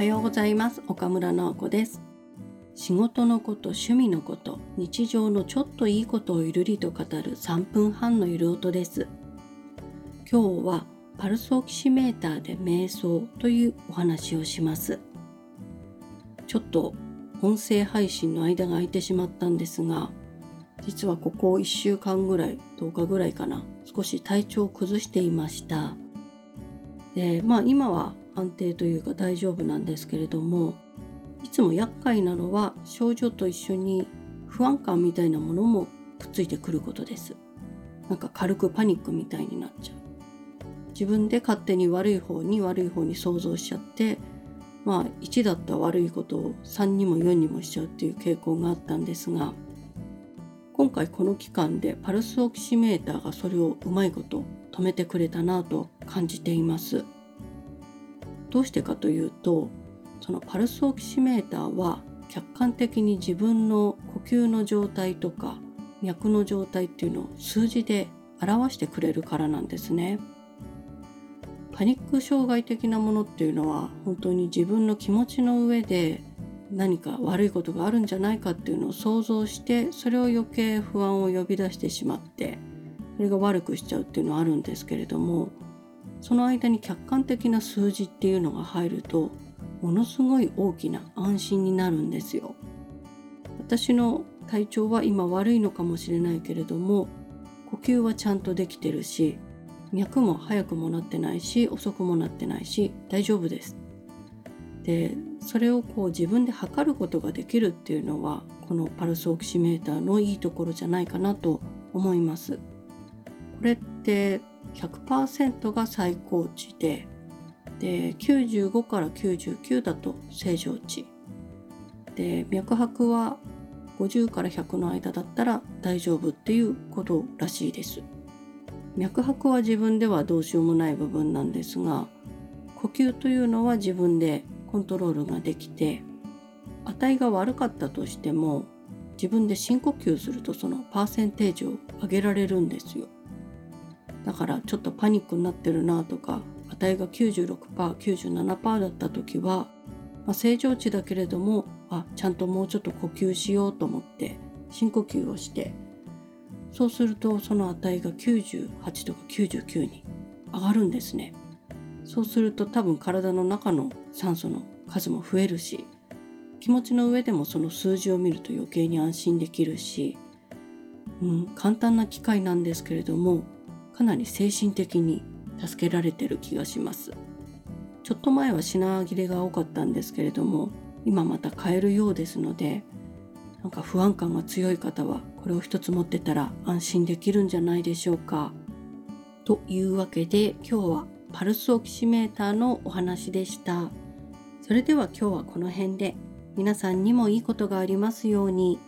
はようございます。岡村直子です。仕事のこと趣味のこと日常のちょっといいことをゆるりと語る3分半のゆる音です。今日はパルスオキシメーターで瞑想というお話をします。ちょっと音声配信の間が空いてしまったんですが実はここ1週間ぐらい10日ぐらいかな。少し体調を崩していました。でまあ今は安定というか大丈夫なんですけれどもいつも厄介なのは症状と一緒に不安感みたいなものもくっついてくることです。なんか軽くパニックみたいになっちゃう。自分で勝手に悪い方に悪い方に想像しちゃってまあ1だった悪いことを3にも4にもしちゃうっていう傾向があったんですが今回この期間でパルスオキシメーターがそれをうまいこと止めてくれたなと感じています。どうしてかというとそのパルスオキシメーターは客観的に自分の呼吸の状態とか脈の状態っていうのを数字で表してくれるからなんですね。パニック障害的なものっていうのは本当に自分の気持ちの上で何か悪いことがあるんじゃないかっていうのを想像してそれを余計不安を呼び出してしまってそれが悪くしちゃうっていうのはあるんですけれどもその間に客観的な数字っていうのが入るとものすごい大きな安心になるんですよ。私の体調は今悪いのかもしれないけれども呼吸はちゃんとできてるし脈も早くもなってないし遅くもなってないし大丈夫です。でそれをこう自分で測ることができるっていうのはこのパルスオキシメーターのいいところじゃないかなと思います。これって100%が最高値でで95から99だと正常値。で脈拍は50から100の間だったら大丈夫っていうことらしいです。脈拍は自分ではどうしようもない部分なんですが呼吸というのは自分でコントロールができて値が悪かったとしても自分で深呼吸するとそのパーセンテージを上げられるんですよ。だからちょっとパニックになってるなとか値が 96%97% だった時は、まあ、正常値だけれどもあちゃんともうちょっと呼吸しようと思って深呼吸をしてそうするとその値が98とか99に上がるんですね。そうすると多分体の中の酸素の数も増えるし気持ちの上でもその数字を見ると余計に安心できるし、うん、簡単な機械なんですけれどもかなり精神的に助けられてる気がしますちょっと前は品切れが多かったんですけれども今また買えるようですのでなんか不安感が強い方はこれを一つ持ってたら安心できるんじゃないでしょうかというわけで今日はパルスオキシメーターのお話でした。それでは今日はこの辺で皆さんにもいいことがありますように。